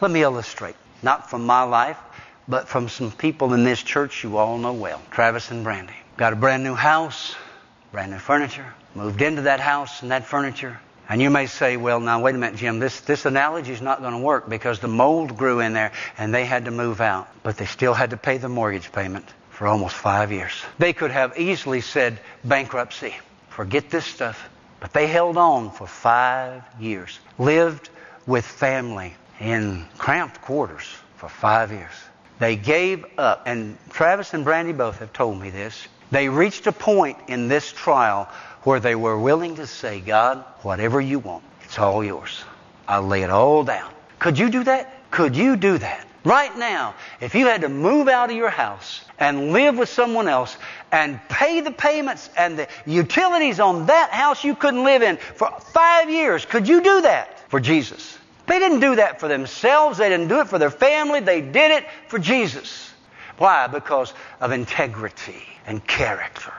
Let me illustrate. Not from my life, but from some people in this church you all know well. Travis and Brandy. Got a brand new house, brand new furniture. Moved into that house and that furniture. And you may say, well, now wait a minute, Jim, this, this analogy is not going to work because the mold grew in there and they had to move out. But they still had to pay the mortgage payment for almost five years. They could have easily said bankruptcy. Forget this stuff. But they held on for five years. Lived with family in cramped quarters for five years. They gave up. And Travis and Brandy both have told me this. They reached a point in this trial where they were willing to say, God, whatever you want, it's all yours. I'll lay it all down. Could you do that? Could you do that? Right now, if you had to move out of your house and live with someone else and pay the payments and the utilities on that house you couldn't live in for five years, could you do that for Jesus? They didn't do that for themselves. They didn't do it for their family. They did it for Jesus. Why? Because of integrity and character.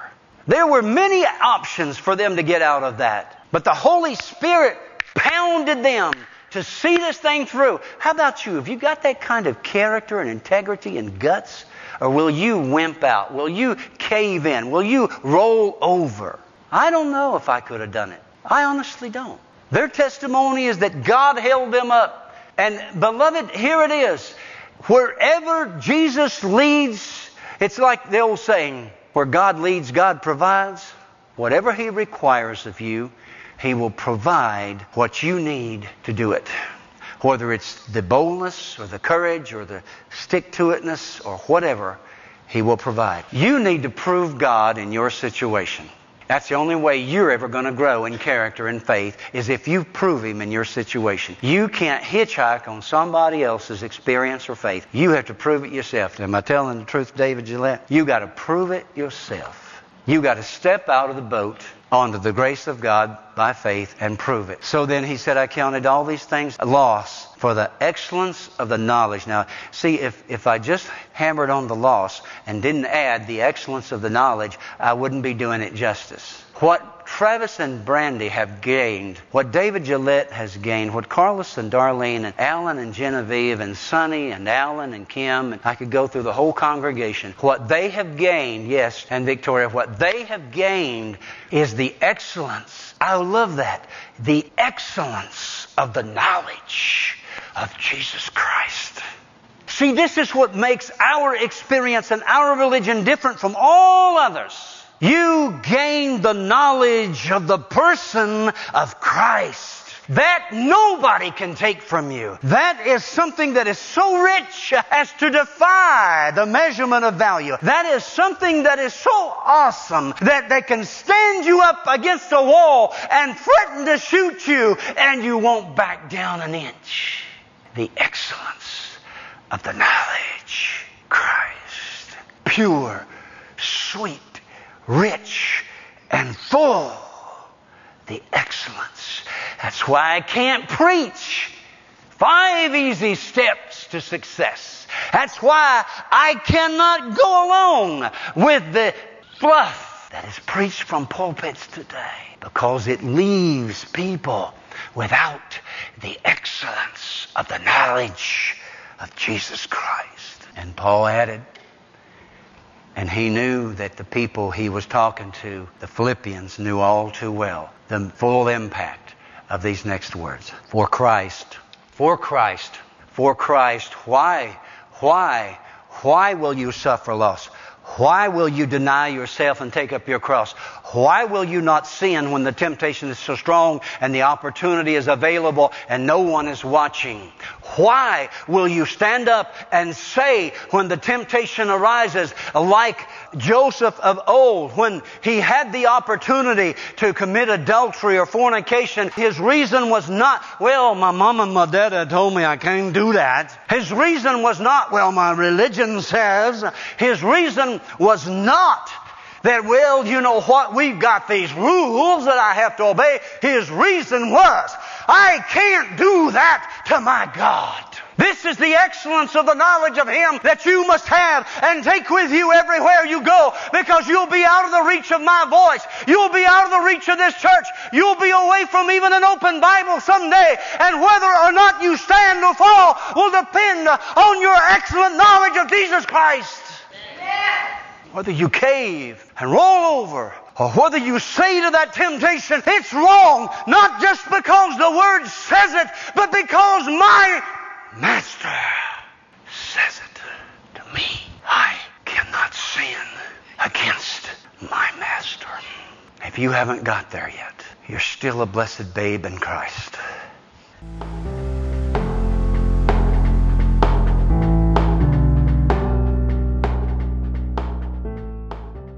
There were many options for them to get out of that. But the Holy Spirit pounded them to see this thing through. How about you? Have you got that kind of character and integrity and guts? Or will you wimp out? Will you cave in? Will you roll over? I don't know if I could have done it. I honestly don't. Their testimony is that God held them up. And beloved, here it is. Wherever Jesus leads, it's like the old saying, where God leads, God provides. Whatever He requires of you, He will provide what you need to do it. Whether it's the boldness or the courage or the stick to itness or whatever, He will provide. You need to prove God in your situation. That's the only way you're ever going to grow in character and faith is if you prove Him in your situation. You can't hitchhike on somebody else's experience or faith. You have to prove it yourself. Am I telling the truth, David Gillette? You got to prove it yourself. You got to step out of the boat onto the grace of God by faith and prove it. So then he said, I counted all these things loss for the excellence of the knowledge. Now, see, if, if I just hammered on the loss and didn't add the excellence of the knowledge, I wouldn't be doing it justice. What Travis and Brandy have gained, what David Gillette has gained, what Carlos and Darlene and Alan and Genevieve and Sonny and Alan and Kim, and I could go through the whole congregation, what they have gained, yes, and Victoria, what they have gained is the excellence. I love that. The excellence of the knowledge of Jesus Christ. See, this is what makes our experience and our religion different from all others. You gain the knowledge of the person of Christ. That nobody can take from you. That is something that is so rich as to defy the measurement of value. That is something that is so awesome that they can stand you up against a wall and threaten to shoot you and you won't back down an inch. The excellence of the knowledge Christ. Pure, sweet, rich and full. The excellence. That's why I can't preach five easy steps to success. That's why I cannot go along with the fluff that is preached from pulpits today because it leaves people without the excellence of the knowledge of Jesus Christ. And Paul added, and he knew that the people he was talking to, the Philippians, knew all too well the full impact of these next words. For Christ, for Christ, for Christ, why, why, why will you suffer loss? Why will you deny yourself and take up your cross? Why will you not sin when the temptation is so strong and the opportunity is available and no one is watching? Why will you stand up and say when the temptation arises, like Joseph of old, when he had the opportunity to commit adultery or fornication, his reason was not, well, my mom and my dad told me I can't do that. His reason was not, well, my religion says. His reason was not that, well, you know what, we've got these rules that I have to obey. His reason was, I can't do that to my God. This is the excellence of the knowledge of Him that you must have and take with you everywhere you go because you'll be out of the reach of my voice. You'll be out of the reach of this church. You'll be away from even an open Bible someday. And whether or not you stand or fall will depend on your excellent knowledge of Jesus Christ. Whether you cave and roll over or whether you say to that temptation, it's wrong, not just because the Word says it, but because my Master says it to me. I cannot sin against my Master. If you haven't got there yet, you're still a blessed babe in Christ.